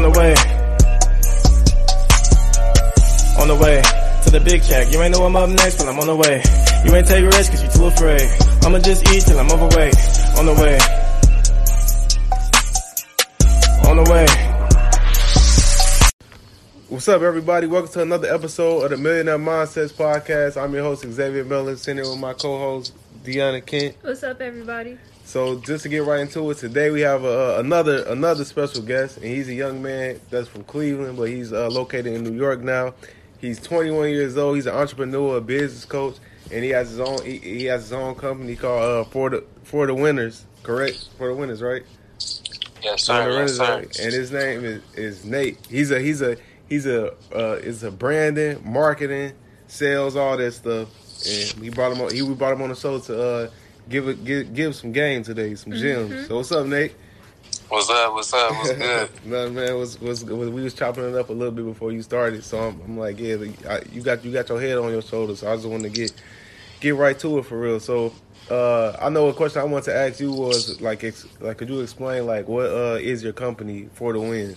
On the way. On the way to the big check. You ain't know I'm up next, but I'm on the way. You ain't take risks cause you too afraid. I'ma just eat till I'm overweight. On the way. On the way. What's up, everybody? Welcome to another episode of the Millionaire Mindsets Podcast. I'm your host, Xavier Miller, sitting here with my co host, Deanna Kent. What's up, everybody? So just to get right into it, today we have uh, another another special guest, and he's a young man that's from Cleveland, but he's uh, located in New York now. He's 21 years old. He's an entrepreneur, a business coach, and he has his own he, he has his own company called uh, For the For the Winners. Correct? For the Winners, right? Yes, For the sir. Yes, Winners, sir. right? And his name is, is Nate. He's a he's a he's a uh, is a branding, marketing, sales, all that stuff. And we brought him on. He we brought him on the show to uh, give it give give some game today, some gems. So what's up, Nate? What's up? What's up? What's good? no man, was was we was chopping it up a little bit before you started, so I'm, I'm like, yeah, I, you got you got your head on your shoulders. So I just wanted to get get right to it for real. So uh, I know a question I wanted to ask you was like, ex, like, could you explain like what uh, is your company for the win?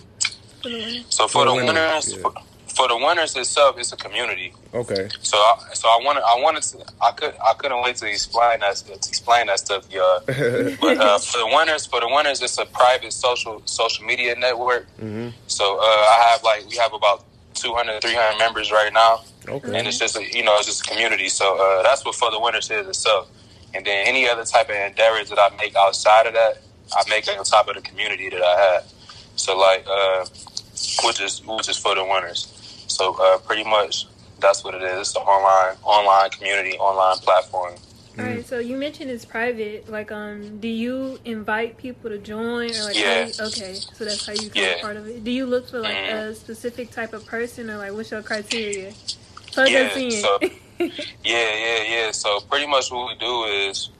For the winner. So for For the the winners, winners, yeah. for, for the winners itself, it's a community. Okay, So, I, so I wanted, I wanted to, I could, I couldn't wait to explain that, to explain that stuff, y'all. But uh, for the winners, for the winners, it's a private social social media network. hmm So uh, I have like, we have about 200, 300 members right now. okay, and it's just a, you know it's just a community. So uh, that's what for the winners is itself. And then any other type of endeavors that I make outside of that, I make it on top of the community that I have. So like, uh, which is which is for the winners. So uh, pretty much that's what it is. It's an online online community, online platform. All right, so you mentioned it's private. Like, um, do you invite people to join, or like, Yeah. you, okay, so that's how you become Yeah. part of it. Do you look for like Mhm. a specific type of person, or like what's your criteria? So Yeah, so- Yeah, yeah, yeah. So pretty much what we do is,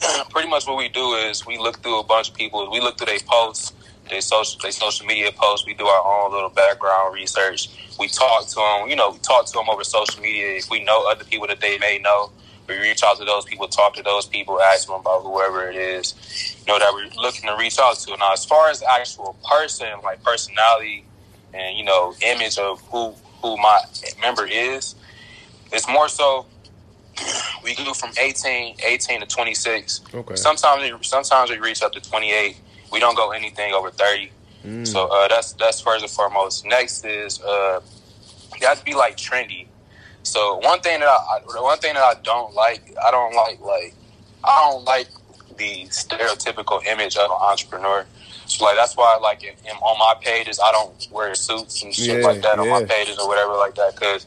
pretty much what we do is we look through a bunch of people. We look through their posts, their social, their social media posts. We do our own little background research. We talk to them. You know, we talk to them over social media. If we know other people that they may know, we reach out to those people, talk to those people, ask them about whoever it is, you know, that we're looking to reach out to. Now, as far as actual person, like personality and you know, image of who who my member is, it's more so we go from 18, 18 to 26. okay. Sometimes sometimes we reach up to 28. We don't go anything over 30. Mm. So uh, that's that's first and foremost. Next is uh, to be like trendy. So one thing that I one thing that I don't like, I don't like like I don't like the stereotypical image of an entrepreneur. So like that's why like in, in, on my pages I don't wear suits and shit Yeah, like that on my pages or whatever like that because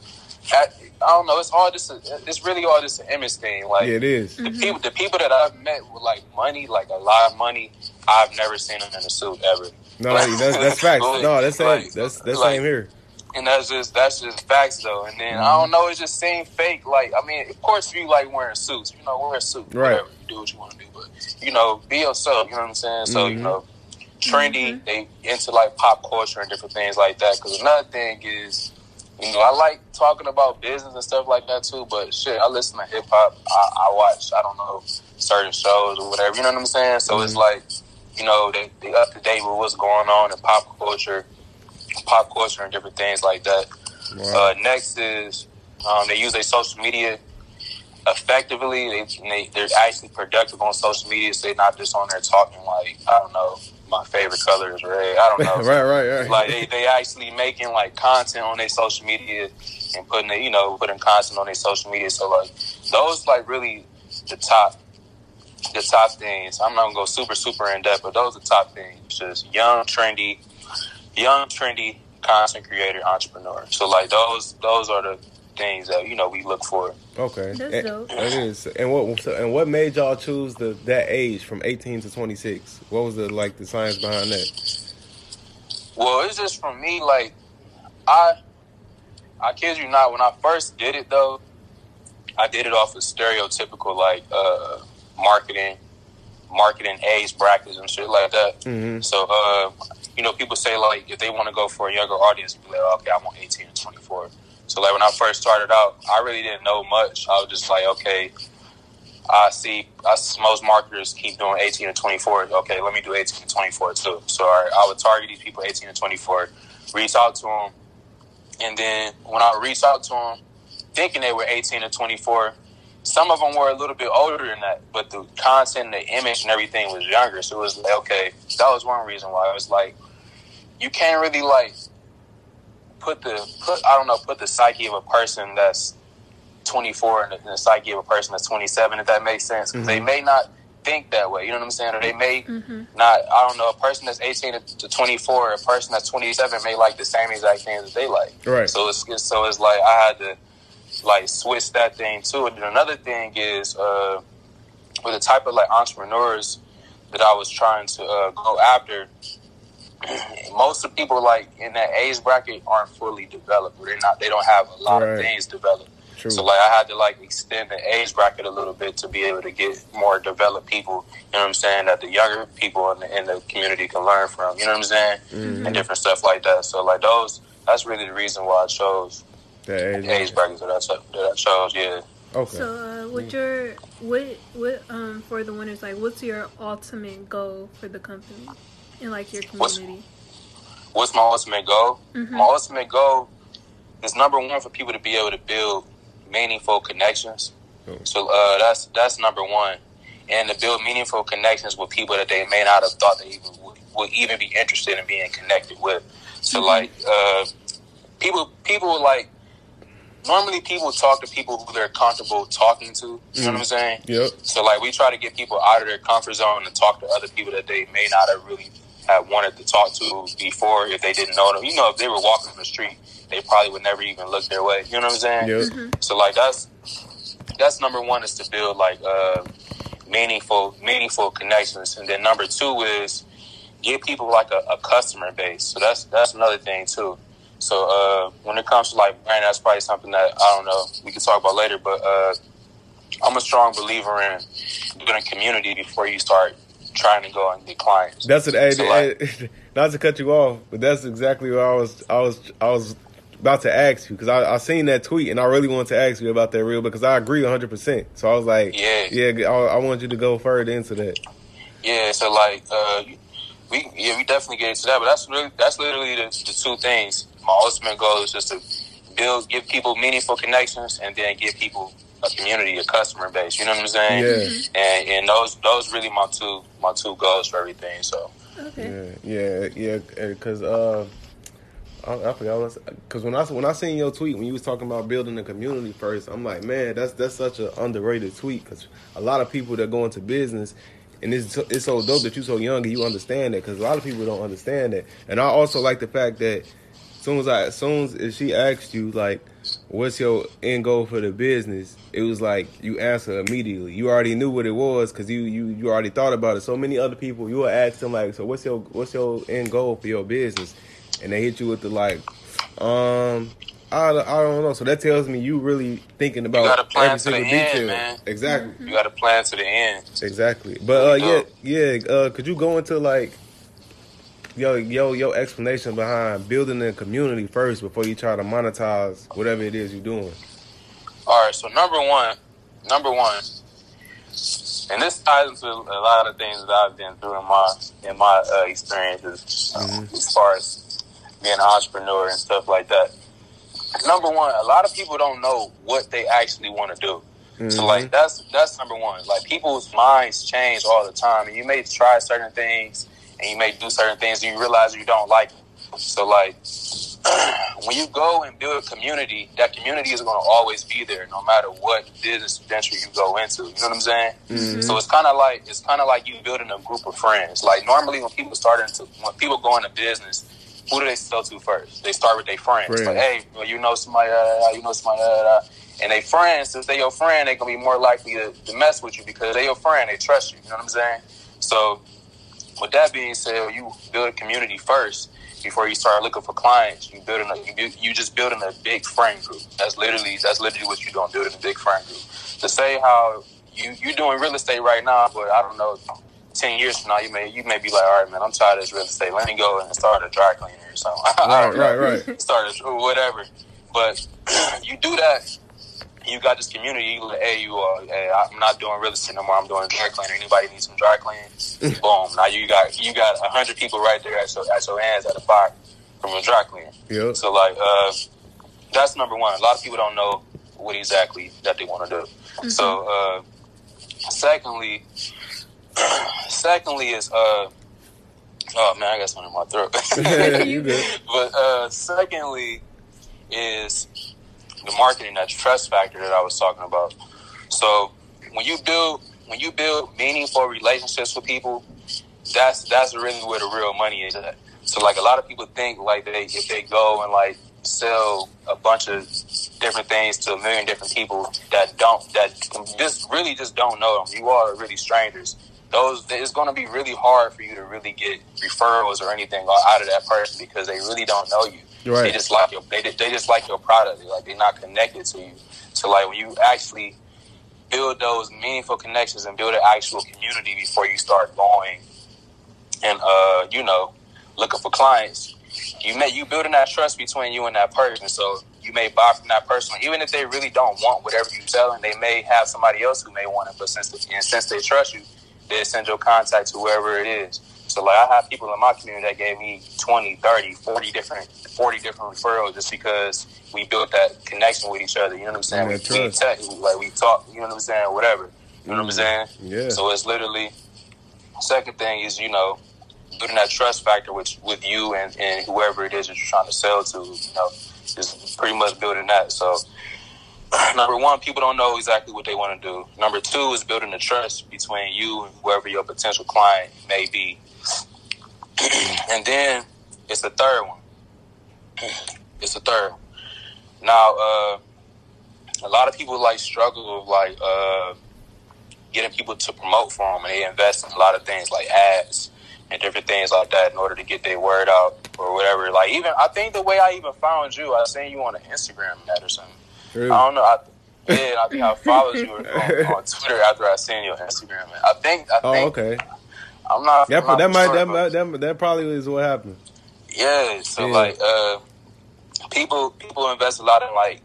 I don't know it's all just a, it's really all just an image thing like yeah, it is. the mm-hmm. people the people that I've met with like money like a lot of money I've never seen them in a suit ever No, that's that's facts. No, that's same. Like- That's that's like- same here. and that's just that's just facts though. And then I don't mm-hmm. know, it just seemed fake. Like I mean, of course you like wearing suits, you know, wear a suit, Right. whatever, you do what you want to do, but you know, be yourself. You know what I'm saying? So you Mhm. know, trendy, mm-hmm. they into like pop culture and different things like that. Because another thing is. You know, I like talking about business and stuff like that too, but shit, I listen to hip hop. I, I watch, I don't know, certain shows or whatever. You know what I'm saying? So it's like, you know, they, they up to date with what's going on in pop culture, pop culture and different things like that. Wow. Uh, next is um, they use their social media effectively. They, they they're actually productive on social media, so they're not just on there talking like I don't know my favorite color is red. I don't know. right, right, right. Like they, they actually making like content on their social media and putting it, you know, putting content on their social media. So like those like really the top the top things. I'm not gonna go super, super in depth, but those are the top things. Just young, trendy, young, trendy content creator, entrepreneur. So like those those are the things that, you know, we look for. Okay, That's and, dope. That is. And what so, and what made y'all choose the that age from 18 to 26? What was the like the science behind that? Well, it's just for me, like I I kid you not, when I first did it though, I did it off of stereotypical like uh marketing marketing age brackets and shit like that. Mhm. So uh you know, people say like if they want to go for a younger audience, be like, okay, I'm on 18 to 24. So like when I first started out, I really didn't know much. I was just like, okay, I see I, most marketers keep doing 18 to 24. Okay, let me do 18 to 24 too. So I, I would target these people 18 to 24, reach out to them, and then when I reached out to them, thinking they were 18 to 24, some of them were a little bit older than that, but the content, the image, and everything was younger. So it was like, okay, that was one reason why I was like, you can't really like put the put I don't know put the psyche of a person that's 24 and the, in the psyche of a person that's 27 if that makes sense. 'Cause they may not think that way you know what I'm saying? Or they may not I don't know a person that's 18 to- to 24 a person that's 27 may like the same exact things that they like. Right. so it's it's- so it's like I had to like switch that thing too. And then another thing is uh with the type of like entrepreneurs that I was trying to uh, go after most of the people like in that age bracket aren't fully developed. They're not. They don't have a lot Right. of things developed. True. So like I had to like extend the age bracket a little bit to be able to get more developed people. You know what I'm saying? That the younger people in the, in the community can learn from. You know what I'm saying? Mm-hmm. And different stuff like that. So like those. That's really the reason why I chose That age. the age bracket that I, cho- that I chose. Yeah. Okay. So, uh, what your what what um for the winners like? What's your ultimate goal for the company and like your What's- community? what's my ultimate goal? Mhm. My ultimate goal is number one for people to be able to build meaningful connections. Cool. So uh, that's that's number one, and to build meaningful connections with people that they may not have thought they even would, would even be interested in being connected with. So like uh, people people like normally people talk to people who they're comfortable talking to. You know what I'm saying? Yep. So like we try to get people out of their comfort zone and talk to other people that they may not have really have wanted to talk to before if they didn't know them. You know, if they were walking on the street, they probably would never even look their way. You know what I'm saying? Yep. So like that's that's number one is to build like uh, meaningful meaningful connections, and then number two is give people like a, a customer base. So that's that's another thing too. So uh, when it comes to like brand, that's probably something that I don't know we can talk about later. But uh, I'm a strong believer in building community before you start trying to go and get clients. That's what. Hey, So, hey, like- not to cut you off, but that's exactly what I was. I was. I was about to ask you because I, I seen that tweet and I really wanted to ask you about that real because I agree 100. percent So I was like, Yeah. yeah. I, I want you to go further into that. Yeah, so like uh, we yeah we definitely get into that, but that's really that's literally the, the two things. My ultimate goal is just to build, give people meaningful connections, and then give people a community, a customer base. You know what I'm saying? Yeah. And and those those really my two my two goals for everything. So Okay. Yeah, yeah, yeah. Because uh, I, I forgot because when I when I seen your tweet when you was talking about building a community first, I'm like, man, that's that's such an underrated tweet because a lot of people that go into business. And it's so, it's so dope that you're so young and you understand that because a lot of people don't understand that. And I also like the fact that as soon as I, as soon as she asked you like, what's your end goal for the business, it was like you answer immediately. You already knew what it was because you you you already thought about it. So many other people, you will ask them like, so what's your what's your end goal for your business, and they hit you with the like, um. I, I don't know. So that tells me you really thinking about gotta plan every to the single end, man. Exactly. you got to plan to the end. Exactly. But uh, yeah, yeah. Uh, could you go into like yo yo your explanation behind building a community first before you try to monetize whatever it is you're doing? All right, so number one, number one, and this ties into a lot of things that I've been through in my in my uh, experiences um, as far as being an entrepreneur and stuff like that. Number one, a lot of people don't know what they actually want to do. So like that's that's number one. Like people's minds change all the time, and you may try certain things, and you may do certain things and you realize you don't like it. So like when you go and build a community, that community is going to always be there, no matter what business venture you go into. You know what I'm saying? Mm-hmm. So it's kind of like it's kind of like you building a group of friends. Like normally when people start into when people go into business, who do they sell to first? They start with their friends. Like, hey, well, you know somebody, uh, you know somebody, uh, and they friends. Since they your friend, they gonna be more likely to, to mess with you because they your friend. They trust you. You know what I'm saying? So, with that being said, you build a community first before you start looking for clients. You building a, you, build, you just building a big friend group. That's literally that's literally what you're doing, building a big friend group. To say how you you doing real estate right now, but I don't know. Ten years from now, you may you may be like, all right, man, I'm tired of this real estate. Let me go and start a dry cleaner or something. Right, right, right. Start a, whatever. But you do that you got this community. You like, hey, you, uh, hey, I'm not doing real estate no more. I'm doing dry cleaning. Anybody needs some dry cleaning? Boom. Now you got you got a hundred people right there at your at your hands at a fire from a dry cleaner. Yep. So like, uh, that's number one. A lot of people don't know what exactly that they want to do. Mm-hmm. So, uh, secondly, secondly is uh. Oh man, I got something in my throat. you good. But uh, secondly, is the marketing, that trust factor that I was talking about. So when you build when you build meaningful relationships with people, that's that's really where the real money is at. So like a lot of people think like they if they go and like sell a bunch of different things to a million different people that don't that just really just don't know them. You are really strangers. Those it's going to be really hard for you to really get referrals or anything out of that person because they really don't know you. Right. They just like your they, they just like your product. Like they're not connected to you. So like when you actually build those meaningful connections and build an actual community before you start going and uh, you know, looking for clients, you may you building that trust between you and that person. So you may buy from that person, even if they really don't want whatever you're selling. They may have somebody else who may want it, but since and since they trust you, they send your contact to whoever it is. So like I have people in my community that gave me 20, 30, 40 different 40 different referrals just because we built that connection with each other. You know what I'm saying? Yeah, we, we tech, like we talk, you know what I'm saying, whatever. You know what I'm mm-hmm. saying? Yeah. So it's literally second thing is, you know, building that trust factor with with you and, and whoever it is that you're trying to sell to, you know, just pretty much building that. So number one, people don't know exactly what they want to do. Number two is building the trust between you and whoever your potential client may be. and then it's the third one. It's the third. Now, uh, a lot of people like struggle with like uh, getting people to promote for them, and they invest in a lot of things like ads and different things like that in order to get their word out or whatever. Like even I think the way I even found you, I seen you on an Instagram net or something. True. I don't know. I, yeah, I think I followed you on, on, Twitter after I seen your Instagram. I think. I oh, think, okay. I'm not. I'm not that might that, might that that probably is what happened. yeah, so Yeah. like uh people people invest a lot in like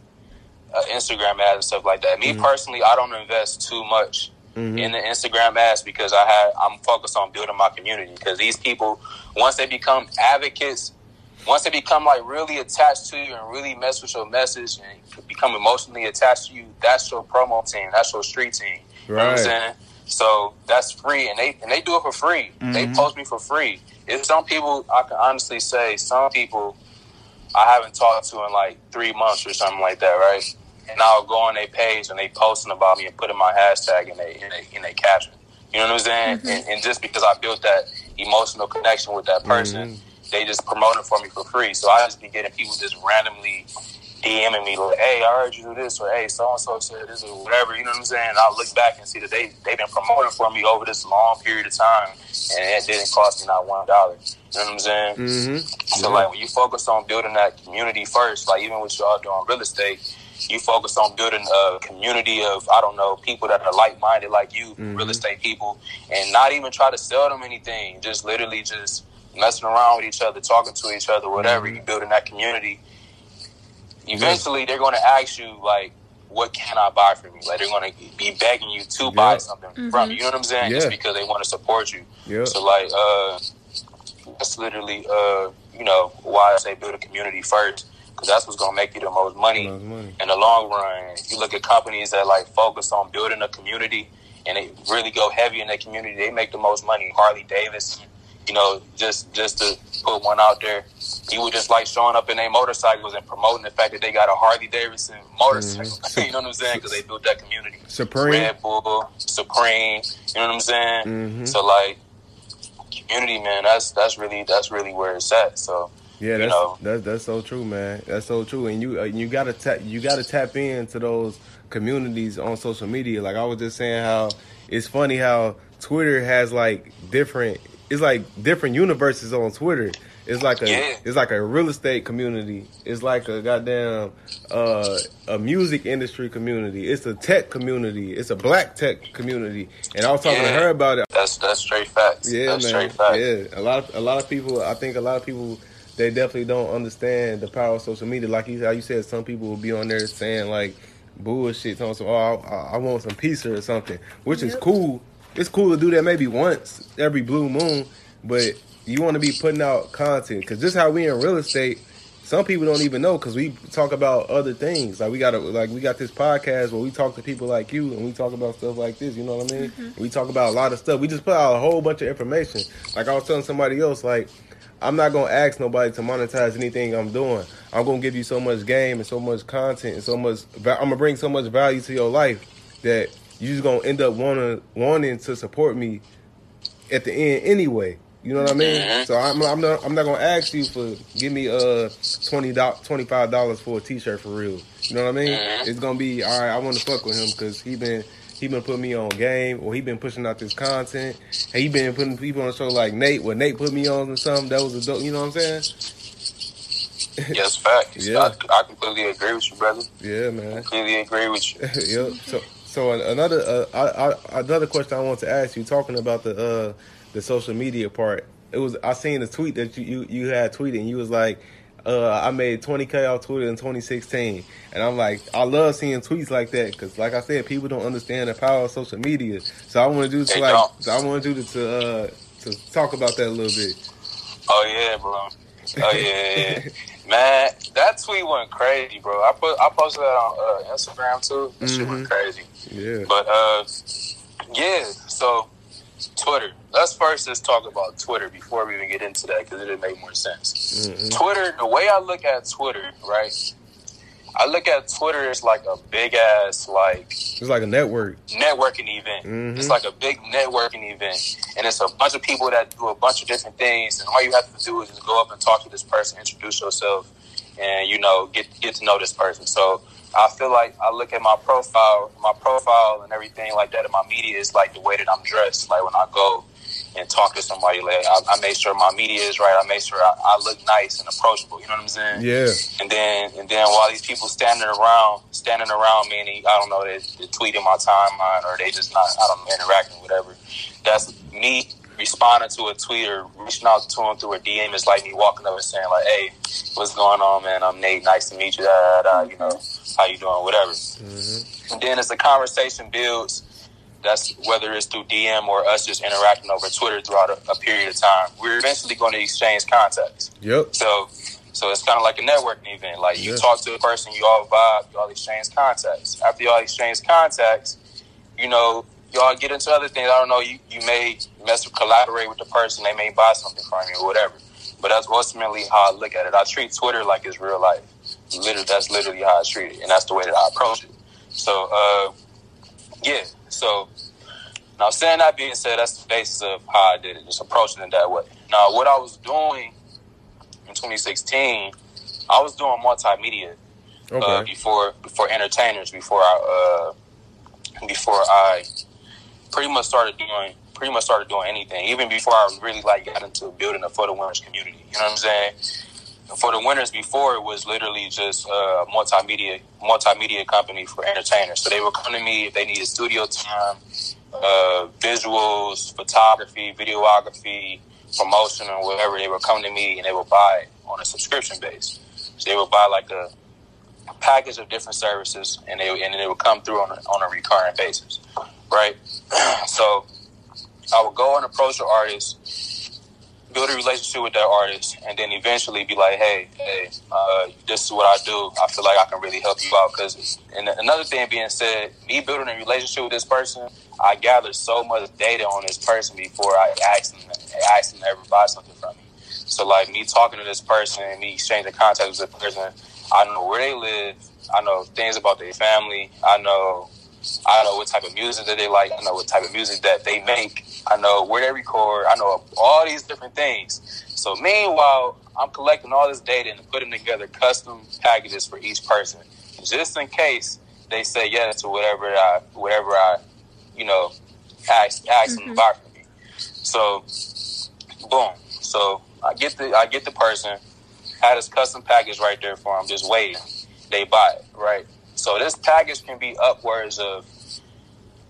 uh, Instagram ads and stuff like that. Me personally, I don't invest too much Mhm. in the Instagram ads because I have I'm focused on building my community because these people once they become advocates, once they become like really attached to you and really mess with your message and become emotionally attached to you, that's your promo team, that's your street team. You know what I'm Right. saying? So that's free, and they and they do it for free. They Mm-hmm. post me for free. If some people, I can honestly say, some people I haven't talked to in like three months or something like that, right? And I'll go on their page and they posting about me and putting my hashtag in they in they, in they caption. You know what I'm saying? And, and just because I built that emotional connection with that person, they just promote it for me for free. So I just be getting people just randomly DMing me like, "Hey, I heard you do this," or "Hey, so and so said this," or whatever. You know what I'm saying? And I look back and see that they they've been promoting for me over this long period of time, and it didn't cost me not one dollar. You know what I'm saying? Mm-hmm. So like when you focus on building that community first, like even with y'all doing real estate, you focus on building a community of I don't know people that are like minded like you, real estate people, and not even try to sell them anything. Just literally just messing around with each other, talking to each other, whatever. You building that community. Eventually, they're going to ask you like, "What can I buy from you?" Like they're going to be begging you to buy Yeah. something from you. You know what I'm saying? Yeah. Just because they want to support you. Yeah. So like, uh, that's literally, uh, you know, why I say build a community first, because that's what's gonna make you the most money, Most money. in the long run. If you look at companies that like focus on building a community and they really go heavy in their community, they make the most money. Harley Davidson, you know, just just to put one out there. He was just like showing up in their motorcycles and promoting the fact that they got a Harley Davidson motorcycle. Mm-hmm. you know what I'm saying? Because they built that community. Supreme. Red Bull, Supreme. You know what I'm saying? Mhm. So like, community, man. That's that's really that's really where it's at. So Yeah, you that's know. that's that's so true, man. That's so true, and you uh, you gotta tap you gotta tap into those communities on social media. Like I was just saying, how it's funny how Twitter has like different. It's like different universes on Twitter. It's like a Yeah. it's like a real estate community. It's like a goddamn uh, a music industry community. It's a tech community. It's a black tech community. And I was talking to her about it. that's that's straight facts. Yeah, that's man. straight facts. Yeah, a lot of a lot of people. I think a lot of people they definitely don't understand the power of social media. Like you how you said, some people will be on there saying like bullshit, on some oh I, I want some pizza or something, which is cool. It's cool to do that maybe once every blue moon, but you want to be putting out content because just how we in real estate. Some people don't even know because we talk about other things. Like we got a, like we got this podcast where we talk to people like you and we talk about stuff like this. You know what I mean? Mm-hmm. We talk about a lot of stuff. We just put out a whole bunch of information. Like I was telling somebody else, like I'm not gonna ask nobody to monetize anything I'm doing. I'm gonna give you so much game and so much content and so much. I'm gonna bring so much value to your life that you just gonna end up wanting wanting to support me at the end anyway. You know what I mean? Mhm. So I'm, I'm not I'm not gonna ask you for give me uh twenty twenty five dollars for a T-shirt for real. You know what I mean? Mhm. It's gonna be all right. I want to fuck with him because he been he been putting me on game or he been pushing out this content. And he been putting people on the show like Nate. When Nate put me on and something that was a dope. You know what I'm saying? Yes, facts. Yeah. I, I completely agree with you, brother. Yeah, man. Completely agree with you. yep. So, so another uh, I, I, another question I want to ask you, talking about the uh, the social media part. It was I seen a tweet that you you, you had tweeted, and you was like, uh, "I made 20k off Twitter in 2016," and I'm like, I love seeing tweets like that because, like I said, people don't understand the power of social media. So I want to do to like, so I want to do to to, uh, to talk about that a little bit. Oh yeah, bro. Oh yeah, yeah. man. That tweet went crazy, bro. I put I posted that on uh, Instagram too. That shit went Mhm. crazy. Yeah. But uh, yeah. So Twitter. Let's first just talk about Twitter before we even get into that because it'll make more sense. Mhm. Twitter. The way I look at Twitter, right? I look at Twitter as like a big ass like It's like a network. networking event. Mhm. It's like a big networking event, and it's a bunch of people that do a bunch of different things. And all you have to do is just go up and talk to this person, introduce yourself, and you know get get to know this person. So I feel like I look at my profile, my profile, and everything like that in my media is like the way that I'm dressed. Like when I go and talk to somebody, like I, I make sure my media is right. I made sure I, I look nice and approachable. You know what I'm saying? Yeah. And then, and then while these people standing around, standing around me, and they, I don't know, they, they tweeting my timeline or they just not, I don't know, interacting, whatever. That's me responding to a tweet or reaching out to them through a DM. Is like me walking up and saying like, "Hey, what's going on, man? I'm Nate. Nice to meet you. Da, da, da, you know, how you doing? Whatever." Mm-hmm. And then as the conversation builds, that's whether it's through DM or us just interacting over Twitter throughout a, a period of time, we're eventually going to exchange contacts. Yep. So, so it's kind of like a networking event. Like you talk to a person, you all vibe, you all exchange contacts. After y'all exchange contacts, you know, y'all get into other things. I don't know. You you may mess with, collaborate with the person. They may buy something from you or whatever. But that's ultimately how I look at it. I treat Twitter like it's real life. Literally, that's literally how I treat it, and that's the way that I approach it. So, uh, yeah. So now, saying that being said, that's the basis of how I did it, just approaching it that way. Now, what I was doing in 2016, I was doing multimedia uh, before before entertainers, before I uh, before I pretty much started doing pretty much started doing anything, even before I really like got into building a for the winners community. You know what I'm saying? For the winners before it was literally just a multimedia multimedia company for entertainers. So they would come to me if they needed studio time, uh, visuals, photography, videography, promotion, or whatever. They would come to me and they would buy on a subscription base. So they would buy like a package of different services, and they and it would come through on a, on a recurring basis, right? so I would go and approach an artist, build a relationship with that artist, and then eventually be like, hey, hey, uh, this is what I do. I feel like I can really help you out. Because, and another thing being said, me building a relationship with this person, I gathered so much data on this person before I asked them, asked them to ever buy something from me. So, like me talking to this person and me exchanging contact with this person, I know where they live. I know things about their family. I know I know what type of music that they like. I know what type of music that they make. I know where they record. I know all these different things. So meanwhile, I'm collecting all this data and putting together custom packages for each person, just in case they say yes to whatever I, whatever I, you know, ask, ask them to buy from me. So, boom. So I get the I get the person, had this custom package right there for them, just waiting. They buy it, right? So this package can be upwards of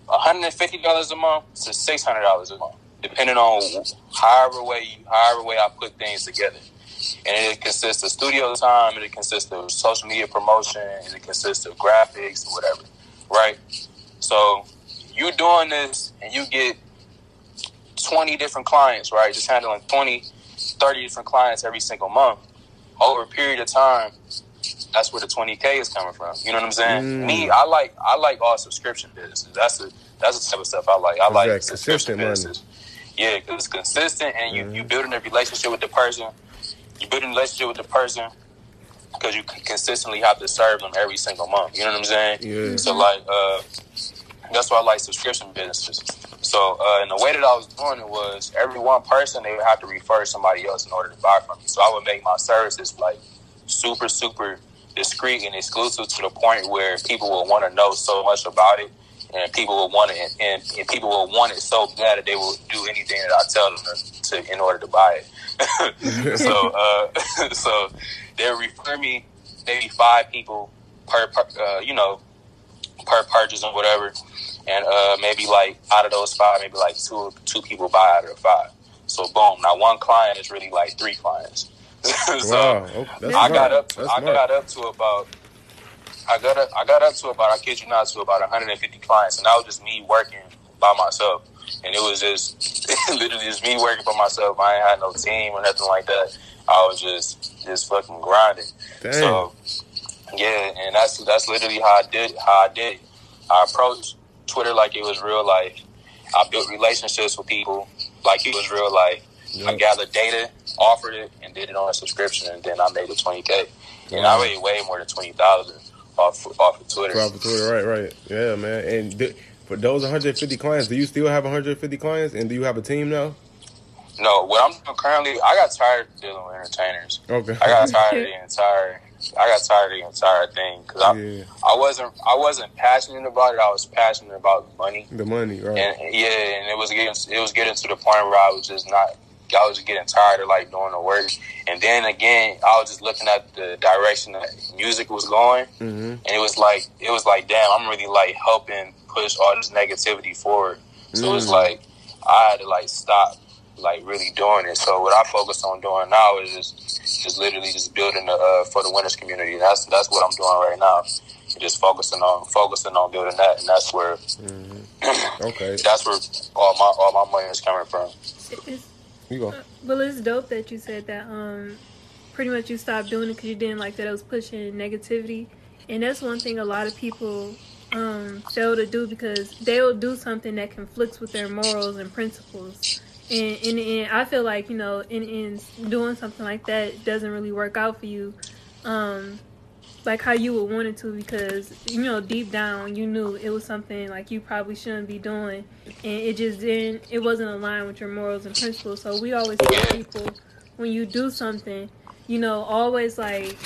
$150 a month to $600 a month, depending on however way however way I put things together. And it consists of studio time, and it consists of social media promotion, and it consists of graphics, whatever, right? So you doing this, and you get 20 different clients, right? Just handling 20, 30 different clients every single month over a period of time that's where the twenty k is coming from. You know what I'm saying? Mm. Me, I like I like all subscription businesses. That's the that's the type of stuff I like. I like Exact- subscription businesses. Yeah, 'cause it's consistent, and you Mm. you building a relationship with the person. You building a relationship with the person because you consistently have to serve them every single month. You know what I'm saying? Yeah. So like, uh, that's why I like subscription businesses. So, uh, and the way that I was doing it was every one person they would have to refer somebody else in order to buy from me. So I would make my services like super, super discreet and exclusive to the point where people will want to know so much about it, and people will want it, and, and people will want it so bad that they will do anything that I tell them to, in order to buy it. so, uh, so they'll refer me maybe five people per, per uh, you know, per purchase and whatever, and uh, maybe like out of those five, maybe like two two people buy out of the five. So boom, now one client is really like three clients. so wow, I got up. That's I got up to about. I got up. I got up to about. I kid you not, to about 150 clients, and that was just me working by myself. And it was just literally just me working by myself. I ain't had no team or nothing like that. I was just just fucking grinding. Dang. So yeah, and that's that's literally how I did how I did. I approached Twitter like it was real life. I built relationships with people like it was real life. I Yeah. gathered data, offered it, and did it on a subscription, and then I made it twenty k. And I made way more than twenty thousand off off of Twitter. Proper Twitter, right, right. Yeah, man. And th- for those 150 clients, do you still have 150 clients? And do you have a team now? No, what I'm doing currently, I got tired of dealing with entertainers. Okay. I got tired of the entire. I got tired of the entire thing because I, Yeah. I wasn't I wasn't passionate about it. I was passionate about money. the money, right? and yeah, and it was getting it was getting to the point where I was just not. I was just getting tired of like doing the work, and then again, I was just looking at the direction that music was going, hmm and it was like it was like, damn, I'm really like helping push all this negativity forward. So it was Mm. like I had to like stop like really doing it. So what I focus on doing now is just just literally just building the uh, for the winners community. That's that's what I'm doing right now. Just focusing on focusing on building that, and that's where Okay. that's where all my all my money is coming from. You go. well, it's dope that you said that. Um, pretty much you stopped doing it because you didn't like that it was pushing negativity, and that's one thing a lot of people um fail to do because they'll do something that conflicts with their morals and principles. And in the end, I feel like you know, in in doing something like that doesn't really work out for you. Um, like how you would want it to because you know deep down you knew it was something like you probably shouldn't be doing. And it just didn't it wasn't aligned with your morals and principles. So we always tell people when you do something you know always like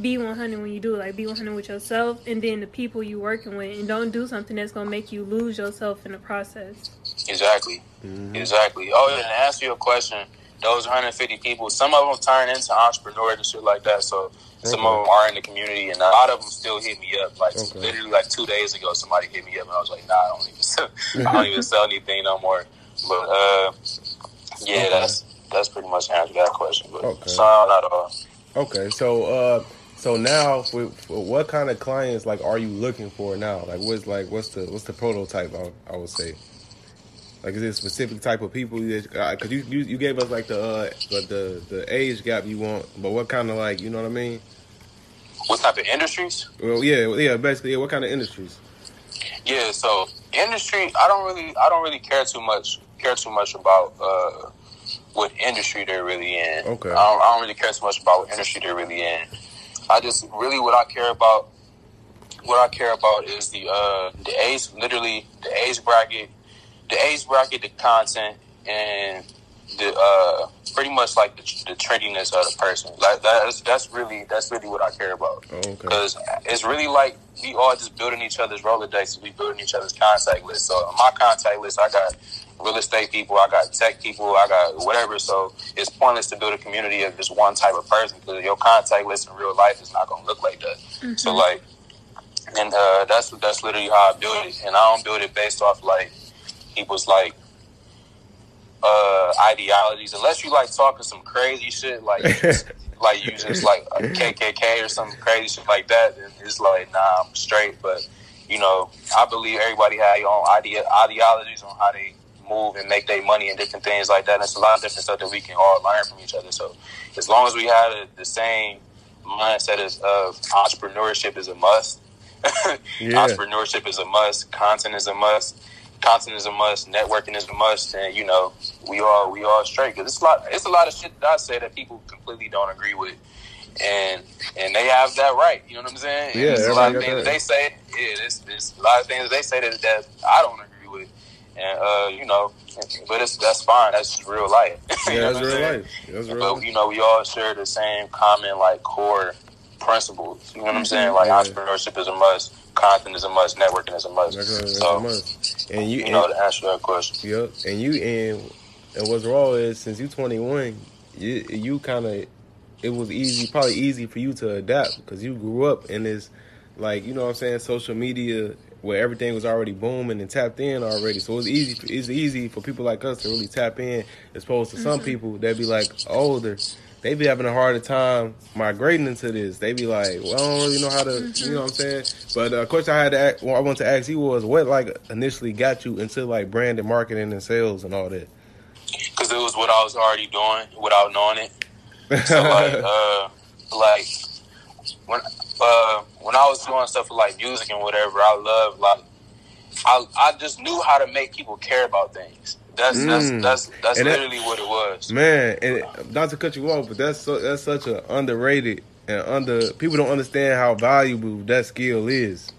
be 100 when you do it. Like be 100 with yourself and then the people you working with. And don't do something that's gonna make you lose yourself in the process. Exactly, mm-hmm. exactly. Oh, yeah, and to answer your question, those 150 people, some of them turn into entrepreneurs and shit like that. So some Okay. of them are in the community, and a lot of them still hit me up. Like Okay. literally, like two days ago, somebody hit me up, and I was like, Nah, I don't even, sell, I don't even sell anything no more. But uh, yeah, Okay. that's that's pretty much answer that question. But Okay. so not all. Okay. So, uh, so now, for, for what kind of clients like are you looking for now? Like, what's like what's the what's the prototype? I, I would say. Like, is it a specific type of people? Because uh, you, you you gave us like the uh, the the the age gap you want, but what kind of like you know what I mean? What type of industries? Well, yeah, yeah, basically, yeah. What kind of industries? Yeah, so industry, I don't really, I don't really care too much, care too much about uh, what industry they're really in. Okay. I don't, I don't really care too much about what industry they're really in. I just really what I care about, what I care about is the uh, the age, literally the age bracket, the age bracket, the content, and the uh, pretty much like the, the trendiness of the person. Like that's that's really that's really what I care about. Oh, okay. Because it's really like we all just building each other's Rolodex. We building each other's contact list. So on my contact list, I got real estate people, I got tech people, I got whatever. So it's pointless to build a community of just one type of person because your contact list in real life is not going to look like that. So like, and uh, that's that's literally how I build it. And I don't build it based off like people's like uh, ideologies, unless you like talking some crazy shit, like just, like you just like a KKK or some crazy shit like that. Then it's like, nah, I'm straight. But you know, I believe everybody have your own idea ideologies on how they move and make their money and different things like that. And it's a lot of different stuff that we can all learn from each other. So as long as we have the, the same mindset as of entrepreneurship is a must. Yeah. Entrepreneurship is a must. Content is a must. Content is a must. Networking is a must. And you know, we all we all straight. Cause it's a lot. It's a lot of shit that I say that people completely don't agree with, and and they have that right. You know what I'm saying? And Yeah, a lot of things that they say. Yeah, there's, there's a lot of things that they say that, that I don't agree with, and uh, you know, but it's that's fine. That's just real life. Yeah, that's real life. That's real But you know, we all share the same common like core principles. You know what I'm mm-hmm. saying? Like Yeah. entrepreneurship is a must, content is a must, networking is a must. That's a, so a must. And you, you know and, to answer that question. yep. And you and and what's wrong is since you 21, you you kind of it was easy, probably easy for you to adapt because you grew up in this, like you know what I'm saying, social media where everything was already booming and tapped in already. So it's easy. It's easy for people like us to really tap in, as opposed to some mm-hmm. people that be like older. They be having a harder time migrating into this. They be like, well, I don't really know how to, you know what I'm saying? But uh, course, I had to ask, well, I want to ask you was, what like initially got you into like brand and marketing and sales and all that? Because it was what I was already doing without knowing it. So like, uh, like when uh, when I was doing stuff with like music and whatever, I love like I I just knew how to make people care about things. That's Mm. that's that's that's And that- literally what it was. Man, and not to cut you off, but that's so, that's such an underrated and under people don't understand how valuable that skill is,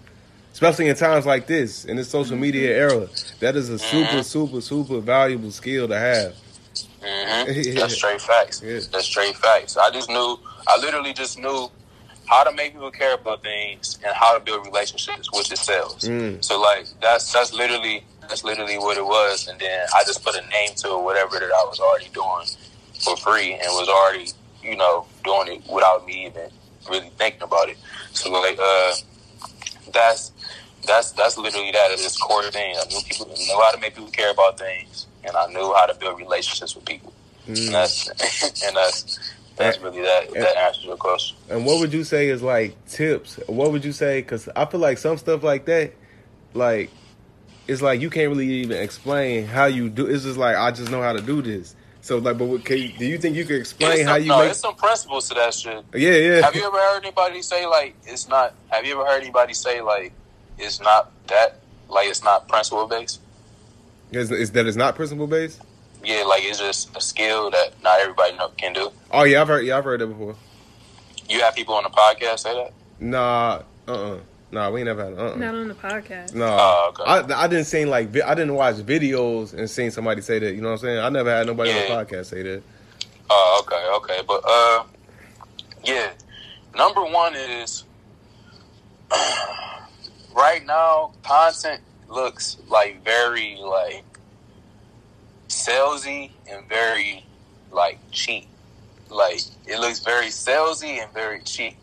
especially in times like this in this social media era. That is a super, super, super valuable skill to have. hmm That's straight facts. Yeah. That's straight facts. I just knew. I literally just knew how to make people care about things and how to build relationships, which is sales. Mm. So like that's that's literally that's literally what it was. And then I just put a name to it, whatever that I was already doing for free and was already you know doing it without me even really thinking about it. So like uh, that's that's that's literally that. It's this core thing. I knew people knew how to make people care about things, and I knew how to build relationships with people. And Mm. that's and that's that's really that. That answers your question. And what would you say is like tips? What would you say? Because I feel like some stuff like that, like it's like you can't really even explain how you do. It's just like I just know how to do this. So like, but what, can you, do you think you can explain It's how some, you no, make? it's some principles to that shit. Yeah, yeah. Have you ever heard anybody say like it's not? Have you ever heard anybody say like it's not that? Like it's not principle based? Is, is that it's not principle based? Yeah, like it's just a skill that not everybody know, can do. Oh yeah, I've heard. Yeah, I've heard that before. You have people on the podcast say that. Nah, uh, uh nah, we ain't never had. Uh, uh Not on the podcast. No, Oh, okay. I, I didn't see like vi- I didn't watch videos and seen somebody say that. You know what I'm saying? I never had nobody Yeah. on the podcast say that. Oh, okay, okay, but uh, yeah. Number one is right now content looks like very like salesy and very like cheap. Like it looks very salesy and very cheap.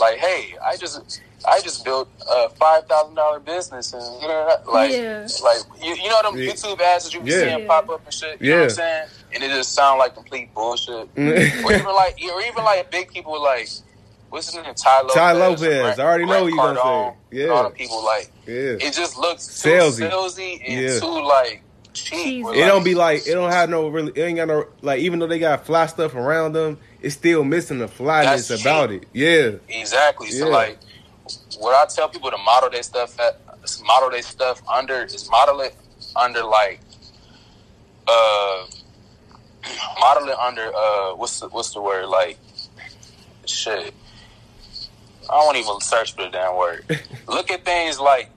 Like, hey, I just I just built a five thousand dollar business and you know like Yeah. like you, you know them Yeah. YouTube ads that you be Yeah. seeing pop up and shit. You know what Yeah. I'm saying? And it just sound like complete bullshit. or even like or even like big people like what's his name? Tai Lopez. Tai Lopez. Grant- I already know Grant what you gonna Cardone, say. and All Yeah. the people like yeah, it just looks too Salesy. salesy, and Yeah. too like cheap. or It don't be like it don't have no really. It ain't got no like. Even though they got fly stuff around them, it's still missing the flyness about it. Yeah, Exactly. So like, what I tell people to model their stuff at, model their stuff under is model it under like, uh, model it under uh, what's the what's the word like, shit. I won't even search for the damn word. Look at things like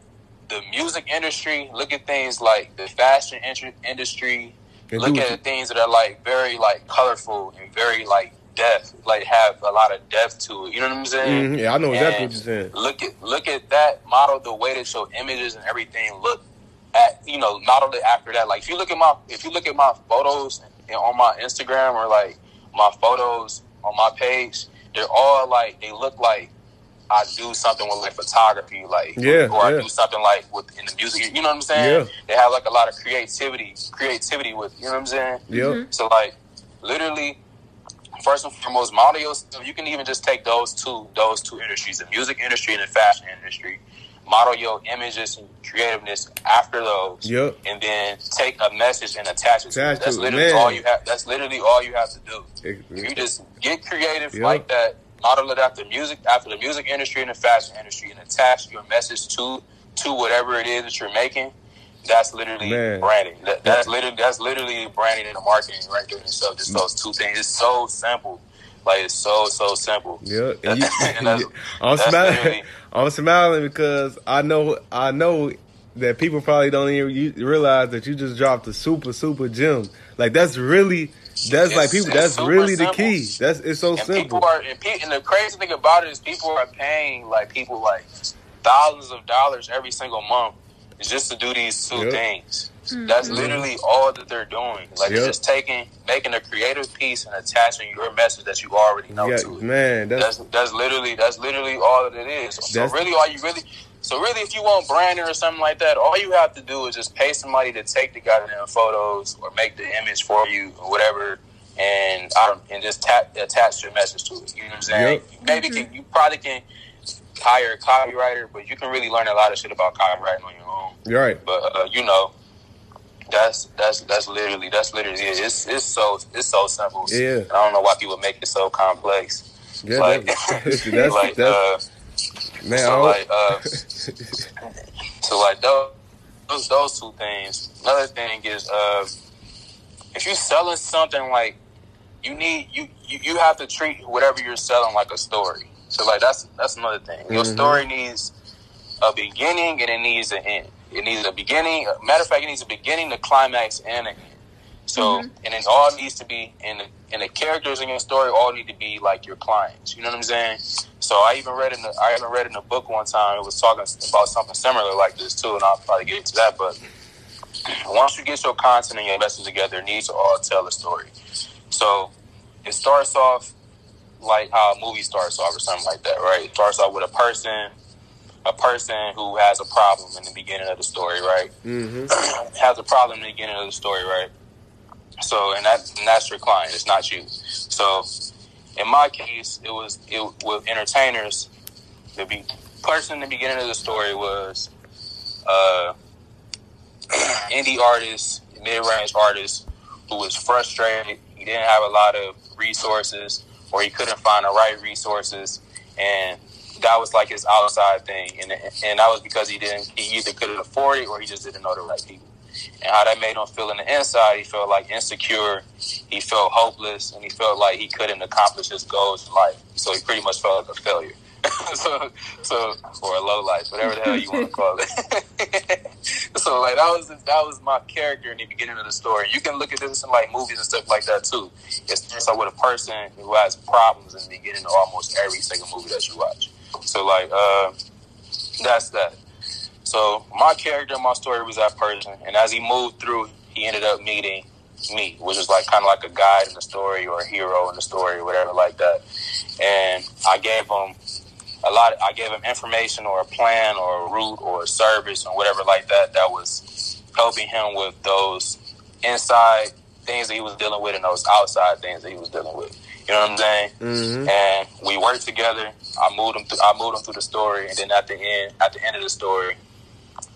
the music industry. Look at things like the fashion industry. Look at it- things that are like very like colorful and very like depth, like have a lot of depth to it. You know what I'm saying? Mhm. Yeah, I know exactly And what you're saying. Look at look at that model, the way that your images and everything look at you know model it after that. Like if you look at my if you look at my photos and on my Instagram or like my photos on my page, they're all like they look like I do something with like photography, like Yeah, or yeah. I do something like with in the music. You know what I'm saying? Yeah. They have like a lot of creativity, creativity with you know what I'm saying. Yep. So like literally, first and foremost, model your stuff. You can even just take those two those two industries, the music industry and the fashion industry. Model your images and creativeness after those, Yep. and then take a message and attach it. to Attach. That's literally man. all you have. That's literally all you have to do. It- you just get creative Yep. like that, model it after music, after the music industry and the fashion industry, and attach your message to to whatever it is that you're making. That's literally Man. branding. That, that's literally that's literally branding and the marketing right there in itself. Just mm. those two things. It's so simple. Like it's so so simple. Yeah, and you, And that's- I'm that's smiling. literally- I'm smiling because I know I know that people probably don't even realize that you just dropped a super super gem. Like that's really that's It's- like people. That's really the key. That's it's so and simple. people are and, pe- and the crazy thing about it is people are paying like people like thousands of dollars every single month just to do these two Yep. things. Mm-hmm. That's literally all that they're doing. Like Yep. just taking, making a creative piece and attaching your message that you already know Yeah, to it. man, that's, That's that's literally that's literally all that it is. So really, all you really, so really, if you want branding or something like that, all you have to do is just pay somebody to take the goddamn photos or make the image for you or whatever, and I and just tap, attach your message to it. You know what I'm saying? Yep. Maybe can, mm-hmm. you probably can hire a copywriter, but you can really learn a lot of shit about copywriting on your own. you're right. But uh, you know. That's that's that's literally that's literally it. It's it's so it's so simple. Yeah. I don't know why people make it so complex. Yeah, like, that- that's like, that's uh, man. So like, uh, so like those, those those two things. Another thing is, uh, if you're selling something like you need you, you you have to treat whatever you're selling like a story. So like that's that's another thing. Your Mhm. story needs a beginning and it needs an end. It needs a beginning. Matter of fact, it needs a beginning, the climax, and an end. So and it all needs to be and the, and the characters in your story all need to be like your clients. You know what I'm saying? So I even read in the I even read in a book one time. It was talking about something similar like this too, and I'll probably get into that. But once you get your content and your message together, it needs to all tell a story. So it starts off like how a movie starts off or something like that, right? It starts off with a person, a person who has a problem in the beginning of the story, right? Mhm. has a problem in the beginning of the story, right? So, and that and that's your client. It's not you. So, in my case, it was it with entertainers. The be, person in the beginning of the story was uh, indie artist, mid range artist who was frustrated. He didn't have a lot of resources, or he couldn't find the right resources, and that was like his outside thing, and and that was because he didn't he either couldn't afford it or he just didn't know the right people. And how that made him feel in the inside, he felt like insecure, he felt hopeless, and he felt like he couldn't accomplish his goals in life. So he pretty much felt like a failure. so, so or a low life, whatever the hell you want to call it. so like that was that was my character in the beginning of the story. You can look at this in like movies and stuff like that too. It starts out with a person who has problems in the beginning of almost every single movie that you watch. So like uh, that's that. So my character my story was that person, and as he moved through, he ended up meeting me, which is like kind of like a guide in the story or a hero in the story or whatever like that. And I gave him a lot. I gave him information or a plan or a route or a service or whatever like that that was helping him with those inside things that he was dealing with and those outside things that he was dealing with. You know what I'm saying? Mhm. and we worked together. I moved him. Through, I moved him through the story, and then at the end, at the end of the story,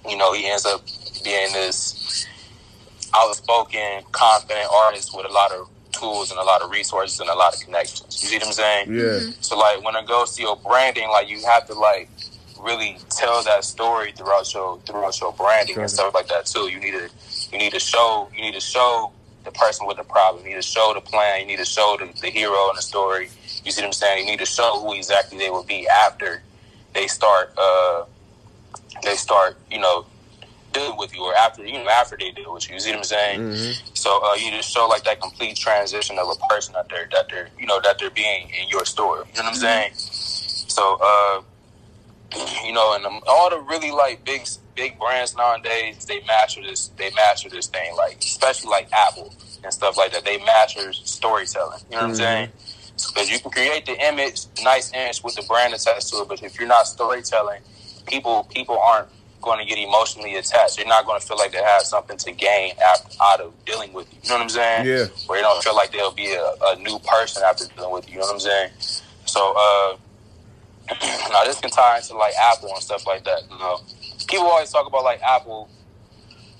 you know, he ends up being this outspoken, confident artist with a lot of tools and a lot of resources and a lot of connections. You see what I'm saying? Yeah. So like when it goes to your branding, like you have to like really tell that story throughout your throughout your branding Sure. and stuff like that too. You need to you need to show you need to show the person with the problem. You need to show the plan. You need to show the, the hero in the story. You see what I'm saying? You need to show who exactly they will be after they start uh they start, you know, dealing with you or after you know after they deal with you. You see what I'm saying? Mhm. So uh, you just show like that complete transition of a person that they're that they're you know that they're being in your story. You know what I'm saying? So uh, you know, and um, all the really like big big brands nowadays, they master this. They master this thing, like especially like Apple and stuff like that. They master storytelling. You know what I'm saying? Because you can create the image, nice image with the brand attached to it, but if you're not storytelling, people people aren't going to get emotionally attached. They're not going to feel like they have something to gain out, out of dealing with you. You know what I'm saying? Yeah. Where they don't feel like they'll be a, a new person after dealing with you. You know what I'm saying? So, uh, now this can tie into like Apple and stuff like that. You know, people always talk about like Apple.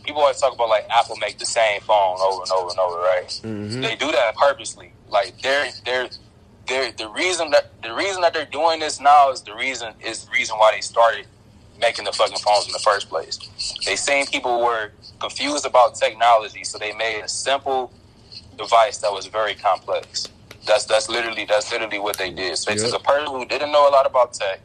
People always talk about like Apple make the same phone over and over and over, right? Mhm. They do that purposely. Like they're they're they're the reason that the reason that they're doing this now is the reason is the reason why they started making the fucking phones in the first place. They seen people were confused about technology, so they made a simple device that was very complex. That's that's literally that's literally what they did. So they Yep. took a person who didn't know a lot about tech.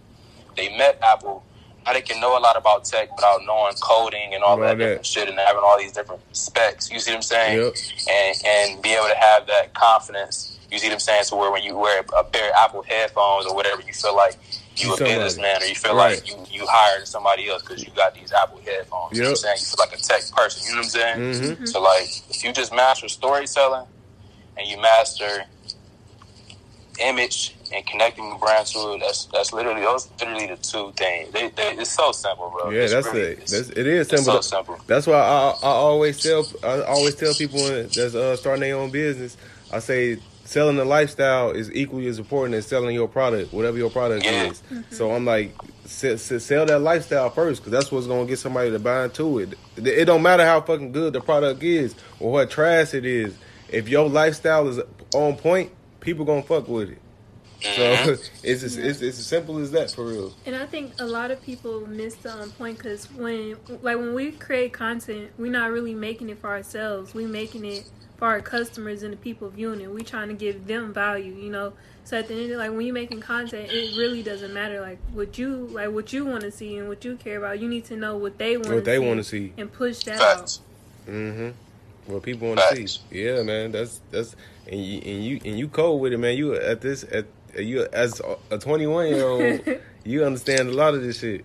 They met Apple. Now they can know a lot about tech without knowing coding and all that, that. different shit and having all these different specs. You see what I'm saying? Yep. And and be able to have that confidence. You see what I'm saying? So where when you wear a pair of Apple headphones or whatever, you feel like you You a somebody. businessman or you feel Right. like you you hired somebody else because you got these Apple headphones. You know what I'm saying? You feel like a tech person. You know what I'm saying? Mhm. So like, if you just master storytelling and you master image and connecting the brand to it, that's that's literally those literally the two things. They, they, it's so simple, bro. Yeah, It's that's really- it. That's, it is it's simple. so simple. That's why I, I always tell I always tell people when that's uh, starting their own business. I say selling the lifestyle is equally as important as selling your product, whatever your product Yeah. is. So I'm like, sell, sell that lifestyle first because that's what's gonna get somebody to buy into it. It don't matter how fucking good the product is or what trash it is. If your lifestyle is on point, people gonna fuck with it. Mm-hmm. So it's, as, it's it's as simple as that for real. And I think a lot of people miss the um, point because when, like, when we create content, we're not really making it for ourselves. We're making it for our customers and the people viewing it. We're trying to give them value, you know. So at the end, of the- like, when you're making content, it really doesn't matter, like, what you like, what you want to see and what you care about. You need to know what they want. What they want to see. and push that Facts. Mm-hmm. What people want to see. Yeah, man. That's that's and you and you and you cold with it, man. You at this at you as a 21 year old, you understand a lot of this shit.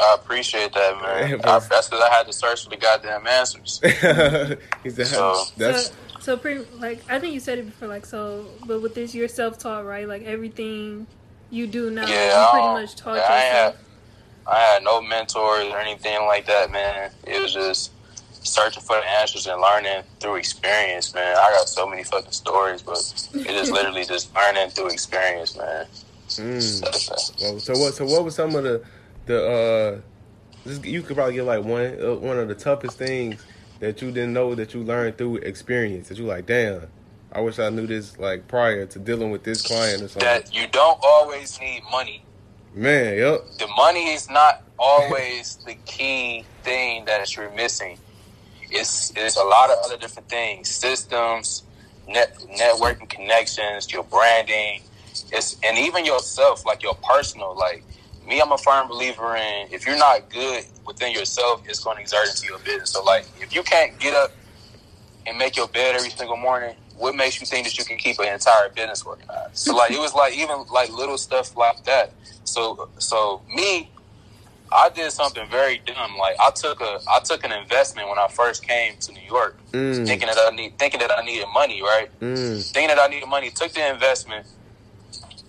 I appreciate that, man. Yeah, I, that's because I had to search for the goddamn answers. he said, So- "That's so, so pretty like I think you said it before, like so. But with this, you're self-taught, right? Like everything you do now, Yeah, you pretty much taught yeah, I ain't yourself. I had no mentors or anything like that, man. It was just searching for the answers and learning through experience, man. I got so many fucking stories, but it is literally just learning through experience, man. mm. That's- Well, so what? So what was some of the the uh? This, you could probably get like one uh, one of the toughest things that you didn't know that you learned through experience. That you like, damn. I wish I knew this like prior to dealing with this client or something. That you don't always need money. Man, yep. The money is not always the key thing that you're missing. It's it's a lot of other different things, systems, net networking connections, your branding, it's and even yourself, like your personal, like me, I'm a firm believer in if you're not good within yourself, it's going to exert into your business. So like if you can't get up and make your bed every single morning, what makes you think that you can keep an entire business organized? So like it was like even like little stuff like that. So so me, I did something very dumb. Like I took a I took an investment when I first came to New York, Mm, thinking that I need thinking that I needed money, right? mm. thinking that I needed money, took the investment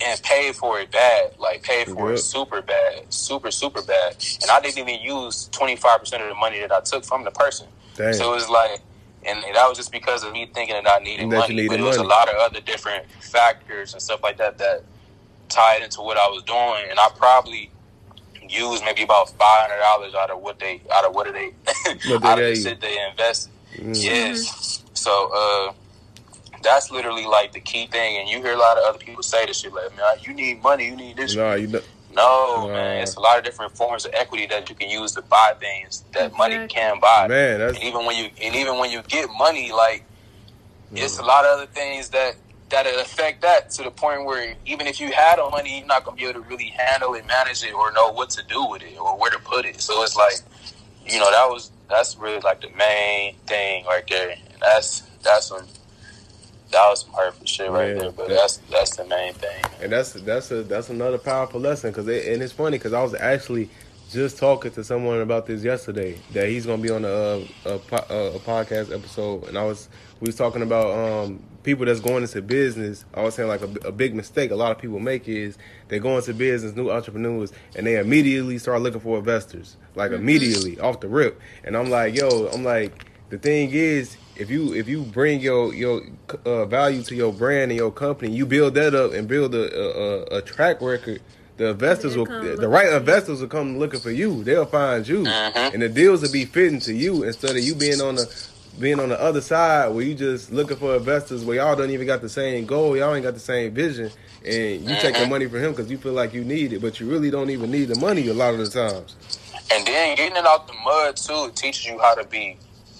and paid for it bad. Like paid for Yep. it super bad, super super bad. And I didn't even use twenty five percent of the money that I took from the person. Damn. So it was like, and that was just because of me thinking that I needed That money. needed but it was money. a lot of other different factors and stuff like that that tied into what I was doing. And I probably used maybe about five hundred dollars out of what they out of what they What they out of the gave shit they invested. Yeah. So uh, that's literally like the key thing. And you hear a lot of other people say this shit like, man, you need money, you need this. No, you know, No, Nah. man, it's a lot of different forms of equity that you can use to buy things that money can buy. man, that's And even when you and even when you get money, like it's a lot of other things that that affect that to the point where even if you had the money, you're not gonna be able to really handle it, manage it, or know what to do with it or where to put it. So it's like, you know, that was that's really like the main thing right there. And that's that's some that was some hurtful shit right Yeah. there. But that's that's the main thing. And that's that's a that's another powerful lesson because it, and it's funny because I was actually just talking to someone about this yesterday that he's gonna be on a a, a, a podcast episode and I was we was talking about um people that's going into business. I was saying like a, a big mistake a lot of people make is they go into business, new entrepreneurs, and they immediately start looking for investors like immediately off the rip. And I'm like, yo, I'm like the thing is if you if you bring your your uh, value to your brand and your company, you build that up and build a a, a track record. The investors They'll the right investors will come looking for you. They'll find you, Mhm. and the deals will be fitting to you instead of you being on the being on the other side where you just looking for investors where y'all don't even got the same goal, y'all ain't got the same vision, and you take the money from him because you feel like you need it, but you really don't even need the money a lot of the times. And then getting it out the mud too it teaches you how to be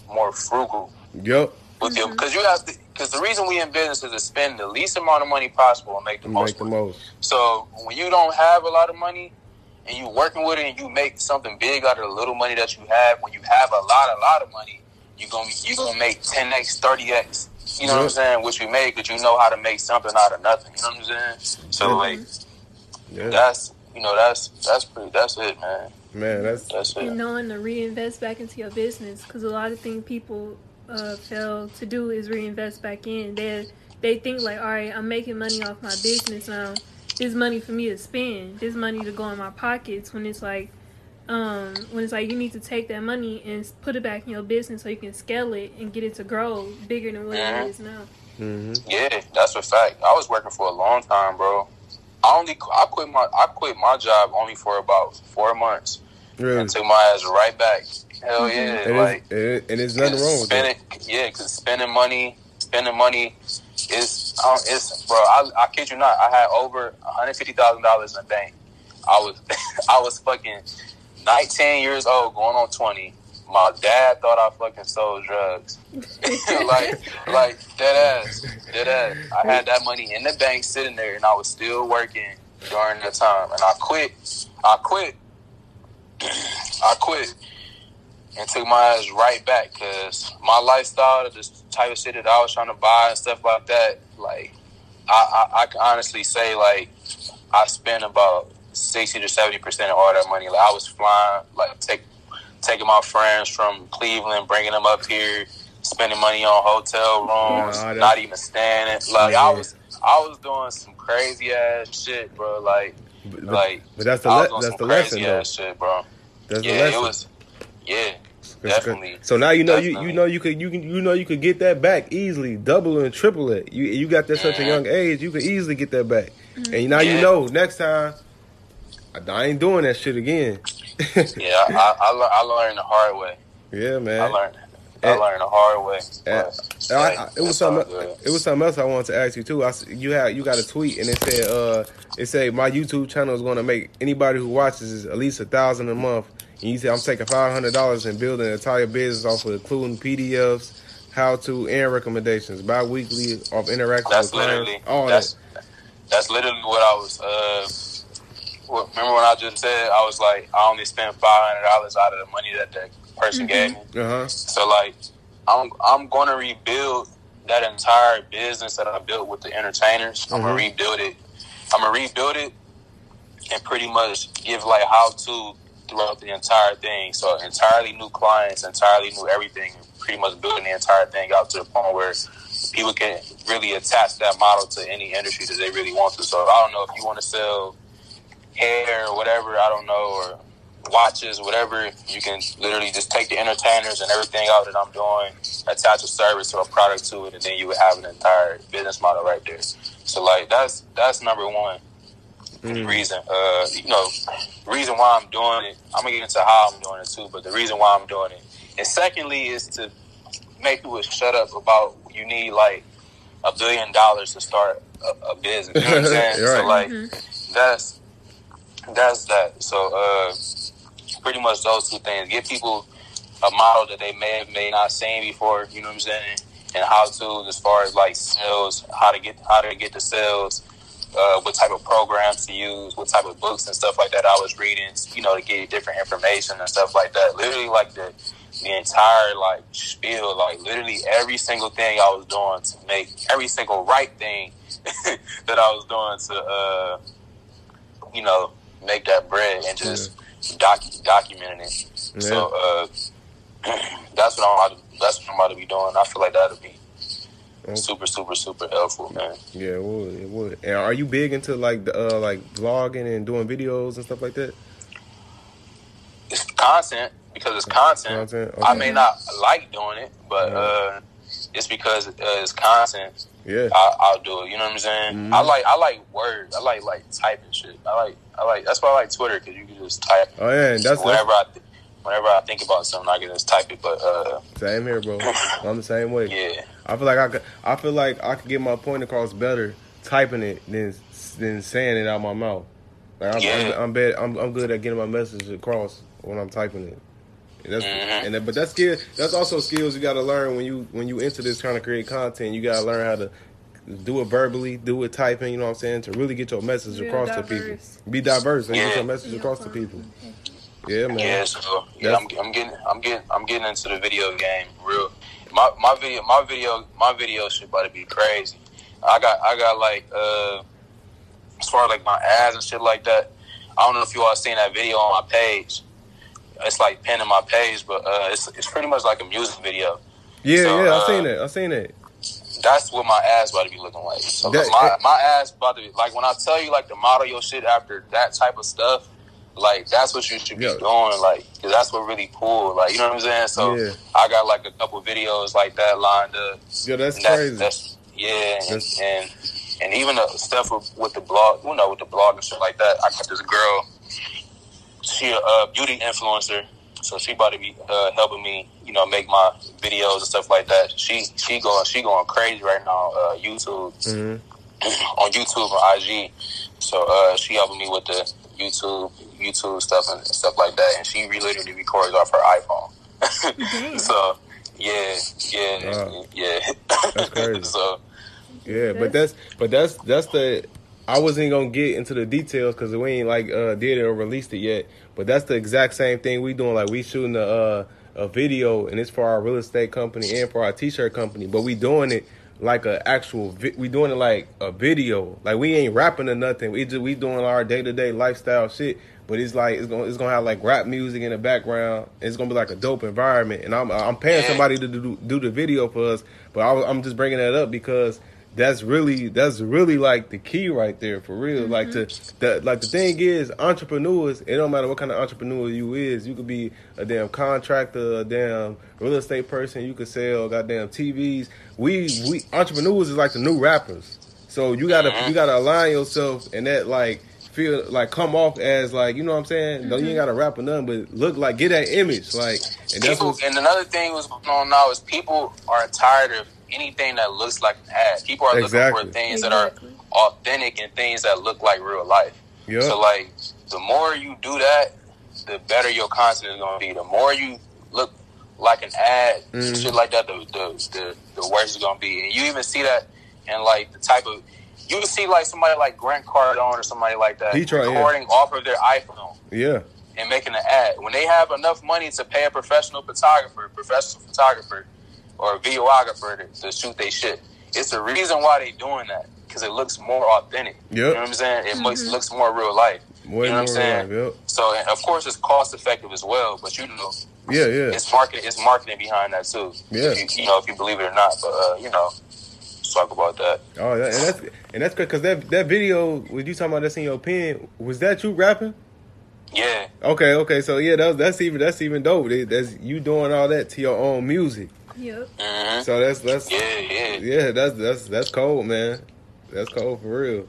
more frugal. Yup, with you because mm-hmm. you have to because the reason we in business is to spend the least amount of money possible and make the most make the most. So when you don't have a lot of money and you working with it and you make something big out of the little money that you have, when you have a lot, a lot of money, you gonna you gonna make ten x, thirty x. You know what I'm saying? Which we made because you know how to make something out of nothing. You know what I'm saying? So Yeah. like Yeah, that's you know that's that's pretty that's it, man. man, that's That's and it. knowing to reinvest back into your business because a lot of things people uh, fail to do is reinvest back in. They they think like, all right, I'm making money off my business now. This money for me to spend. This money to go in my pockets. When it's like, um, when it's like you need to take that money and put it back in your business so you can scale it and get it to grow bigger than what Mhm. it is now. hmm Yeah, that's a fact. I was working for a long time, bro. I only I quit my I quit my job only for about four months really. and took my ass right back. Hell Mhm. yeah, And, like it's, and, and there's nothing wrong with that. spending, yeah, because spending money, spending money is I it's bro. I, I kid you not. I had over one hundred fifty thousand dollars in the bank. I was I was fucking nineteen years old, going on twenty. My dad thought I fucking sold drugs. like, like dead ass, dead ass. I had that money in the bank sitting there, and I was still working during the time. And I quit. I quit. I quit and took my ass right back because my lifestyle, the type of shit that I was trying to buy and stuff like that, like I, I, I can honestly say like I spent about sixty to seventy percent of all that money. Like I was flying, like take taking my friends from Cleveland, bringing them up here, spending money on hotel rooms, not even staying. It. Like Yeah. I was, I was doing some crazy ass shit, bro. Like, But, like but that's the le- that's the lesson though. shit, bro. That's the Yeah, lesson. it was. Yeah, 'Cause- definitely. So now you know you, Definitely. you know you could you can you know you could get that back easily, double and triple it. You you got that such a young age, you could easily get that back. Mm-hmm. And now you know next time I, I ain't doing that shit again. yeah. I, I, I learned the hard way. yeah, man. I learned. I And- learned the hard way. and- I- I- it was something. It was something else I wanted to ask you too. I you had you got a tweet and it said uh it said my YouTube channel is going to make anybody who watches this at least a thousand a month. And you said I'm taking five hundred dollars and building an entire business off of including PDFs, how to and recommendations, bi-weekly of interacting That's with literally. all that's that. that's literally what I was. Uh, remember when I just said I was like I only spent five hundred dollars out of the money that that person gave me. Uh huh. So like, I'm I'm going to rebuild that entire business that I built with the entertainers. I'm gonna rebuild it. I'm gonna rebuild it and pretty much give like how to throughout the entire thing. So entirely new clients, entirely new everything. Pretty much building the entire thing out to the point where people can really attach that model to any industry that they really want to. So I don't know if you want to sell hair or whatever. I don't know or watches, whatever. You can literally just take the entertainers and everything out that I'm doing, attach a service or a product to it, and then you would have an entire business model right there. So like that's that's number one Mm. reason. Uh, you know, reason why I'm doing it. I'm gonna get into how I'm doing it too, but the reason why I'm doing it. And secondly is to make people shut up about you need like a billion dollars to start a, a business. You know what I'm saying? Right. So like that's that's that. So uh, pretty much those two things. Give people a model that they may have may not seen before. You know what I'm saying? And how to as far as like sales, how to get how to get the sales. Uh, what type of programs to use, what type of books and stuff like that I was reading, you know, to get different information and stuff like that. Literally, like the the entire like spiel, like literally every single thing I was doing to make every single right thing that I was doing to, uh, you know, make that bread and just docu- documenting it. Yeah. So uh, that's what I'm about to, that's what I'm about to be doing. I feel like that'll be Okay. super, super, super helpful, man. Yeah, it would. It would. And are you big into like the uh, like vlogging and doing videos and stuff like that? It's content because it's content. Content, I may not like doing it, but Yeah. uh, it's because uh, it's content. Yeah. I, I'll do it. You know what I'm saying? Mhm. I like I like words. I like like typing shit. I like I like that's why I like Twitter because you can just type. Oh yeah, and that's, whenever that's I th- whenever I think about something, I can just type it. But uh, same here, bro. I'm the same way. yeah, I feel like I could. I feel like I could get my point across better typing it than than saying it out my mouth. Like I'm, Yeah. I'm, I'm, bad, I'm I'm good at getting my message across when I'm typing it. And that's Mhm. and that, but that's skill. That's also skills you got to learn when you when you into this kind of create content. You got to learn how to do it verbally, do it typing. You know what I'm saying to really get your message Real across to people. Be diverse and get your message across to people. Yeah, man. yeah. So yeah, I'm, I'm getting I'm getting I'm getting into the video game real. My my video my video my video shit about to be crazy. I got I got like uh as far as like my ads and shit like that. I don't know if you all seen that video on my page. It's like pinned in my page, but uh, it's it's pretty much like a music video. Yeah, So, yeah. I uh, seen that. I seen that. That's what my ass about to be looking like. So That- my my ass about to be like when I tell you like to model your shit after that type of stuff. Like that's what you should be Yeah. doing, like, cause that's what really pulled, like, you know what I'm saying. So Yeah. I got like a couple videos like that lined up. Yeah, that's that's, crazy. that's yeah, and, That's- and and even the stuff with, with the blog, you know, with the blog and shit like that. I got this girl. She a uh, beauty influencer, so she about to be uh, helping me, you know, make my videos and stuff like that. She she going she going crazy right now. Uh, YouTube hmm on YouTube and IG. So uh, she helping me with the YouTube YouTube stuff and stuff like that, and she literally records off her iPhone. so yeah, yeah, Wow. yeah. That's crazy. so Yeah, but that's but that's that's the I wasn't gonna get into the details because we ain't like uh did it or released it yet. But that's the exact same thing we doing. Like we shooting a uh, a video and it's for our real estate company and for our t-shirt company. But we doing it like a actual. Vi- we doing it like a video. Like we ain't rapping or nothing. We just we doing our day to day lifestyle shit. But it's like it's gonna it's gonna have like rap music in the background. It's gonna be like a dope environment. And I'm I'm paying somebody to do do the video for us. But I, I'm just bringing that up because that's really that's really like the key right there for real. Mm-hmm. Like to the like the thing is entrepreneurs. It don't matter what kind of entrepreneur you is. You could be a damn contractor, a damn real estate person. You could sell goddamn TVs. We we entrepreneurs is like the new rappers. So you gotta you gotta align yourself and that like feel like come off as like you know what I'm saying. No, you ain't mm-hmm. gotta rap or nothing, but look like get that image like. And that's people, what's, and another thing was going on now is people are tired of anything that looks like an ad. People are Exactly. looking for things Exactly. that are authentic and things that look like real life. yeah. So like, the more you do that, the better your content is gonna be. The more you look like an ad, Mhm. shit like that, the, the the the worse it's gonna be. And you even see that in like the type of you can see like somebody like Grant Cardone or somebody like that He try- yeah. recording off of their iPhone yeah. and making an ad. When they have enough money to pay a professional photographer, professional photographer, or a videographer to, to shoot their shit, it's the reason why they doing that because it looks more authentic. Yep. You know what I'm saying? It looks, looks more real life. Way you know what I'm more saying? alive, So and of course it's cost effective as well, but you know Yeah, yeah. it's marketing it's marketing behind that too. Yeah. If you, you know if you believe it or not, but uh, you know, let's talk about that. Oh, that, and that's and that's because that that video with you talking about that's in your pen was that you rapping? Yeah, Okay, okay, so yeah, that's that's even that's even dope. That's you doing all that to your own music. Yep. hmm So that's that's yeah, yeah. yeah, that's that's that's cold, man. That's cold for real.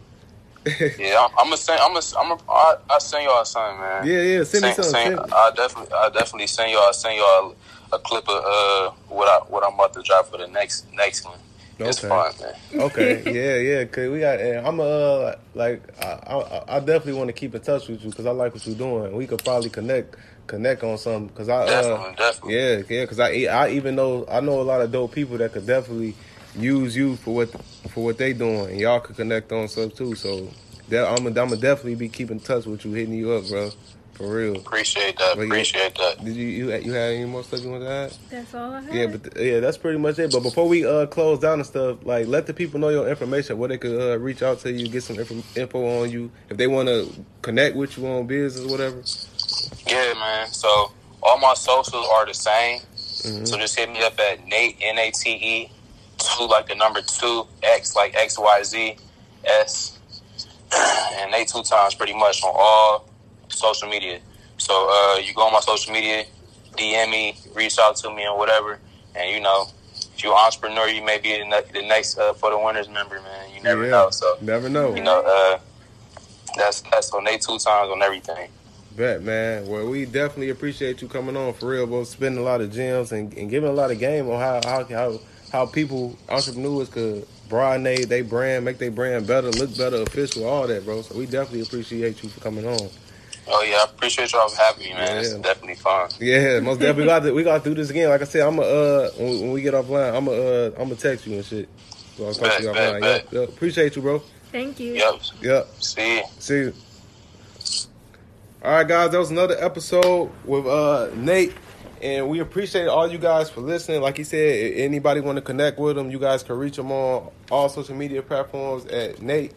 yeah, I'm, I'm gonna send. I'm gonna. I'm gonna. I, I send y'all something, man. Yeah, yeah. Send me Send- something. send- Send- I definitely. I definitely send y'all. Send y'all a clip of uh what I what I'm about to drop for the next next one. It's Okay. fun, man. Okay, yeah, yeah, cause we got. And I'm uh like I I, I definitely want to keep in touch with you because I like what you're doing. We could probably connect connect on something because I uh, Definitely, definitely. yeah yeah because I I even know I know a lot of dope people that could definitely use you for what for what they doing and y'all could connect on stuff too. So that I'm gonna I'm gonna definitely be keeping touch with you, hitting you up, bro, for real. Appreciate that. Well, yeah. Appreciate that. Did you you you had any more stuff you want to add? That's all I have. Yeah, but th- yeah, that's pretty much it. But before we uh close down and stuff, like let the people know your information, where they could uh, reach out to you, get some info, info on you, if they want to connect with you on business, whatever. Yeah, man. So all my socials are the same. Mm-hmm. So just hit me up at Nate N A T E two like the number two X like X Y Z S and Nate two times pretty much on all social media. So uh, you go on my social media, DM me, reach out to me and whatever. And you know, if you're an entrepreneur, you may be the, ne- the next uh, for the winners member, man. You never Yeah. know. So Never know. you know, uh, that's that's on Nate two times on everything. Bet, man. Well, we definitely appreciate you coming on for real, bro. Spending a lot of gems and, and giving a lot of game on how how how, how people entrepreneurs could broaden they, they brand, make their brand better, look better, official, all that, bro. So we definitely appreciate you for coming on. Oh yeah, I appreciate y'all for having me, man. It's definitely fun. Yeah, most definitely we got to we got to do this again. Like I said, I'm a uh when, when we get offline, I'm a uh I'm gonna text you and shit. So I'll talk to you Bet, bet, offline. bet. Yep, yep. Appreciate you, bro. Thank you. Yep. Yep. See you. See you. All right, guys, that was another episode with uh Nate, and we appreciate all you guys for listening. Like he said, anybody want to connect with him, you guys can reach him on all social media platforms at Nate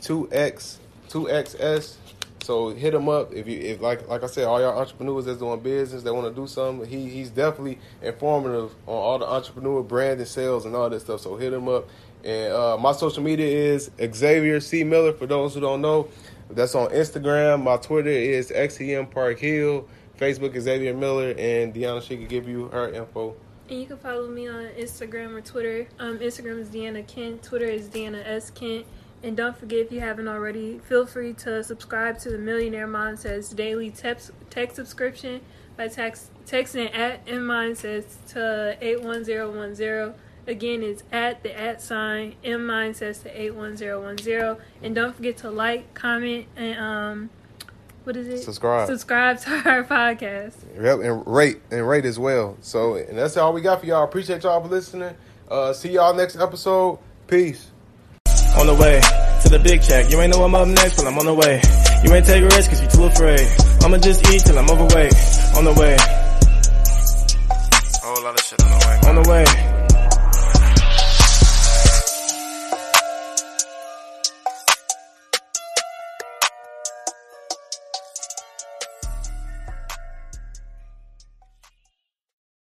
two X two XS. So hit him up if you if like like I said, all y'all entrepreneurs that's doing business, they want to do something. He he's definitely informative on all the entrepreneur brand and sales and all that stuff. So hit him up. And uh, my social media is Xavier C Miller. For those who don't know, that's on Instagram. My Twitter is XEM Park Hill. Facebook is Xavier Miller, and Deanna she can give you her info. And you can follow me on Instagram or Twitter. Um, Instagram is Deanna Kent. Twitter is Deanna S Kent. And don't forget, if you haven't already, feel free to subscribe to the Millionaire Mindsets daily text text subscription by text texting at M to one zero one zero. Again, it's at the at sign M Mindsets to eight one zero one zero. And don't forget to like, comment, and um, what is it? Subscribe. Subscribe to our podcast. Yep, and rate and rate as well. So, and that's all we got for y'all. Appreciate y'all for listening. Uh, see y'all next episode. Peace. On the way to the big check. You ain't know I'm up next, but I'm on the way. You ain't take a risk cause you too afraid. I'ma just eat till I'm overweight. On the way. Whole lot of shit on the way. On the way.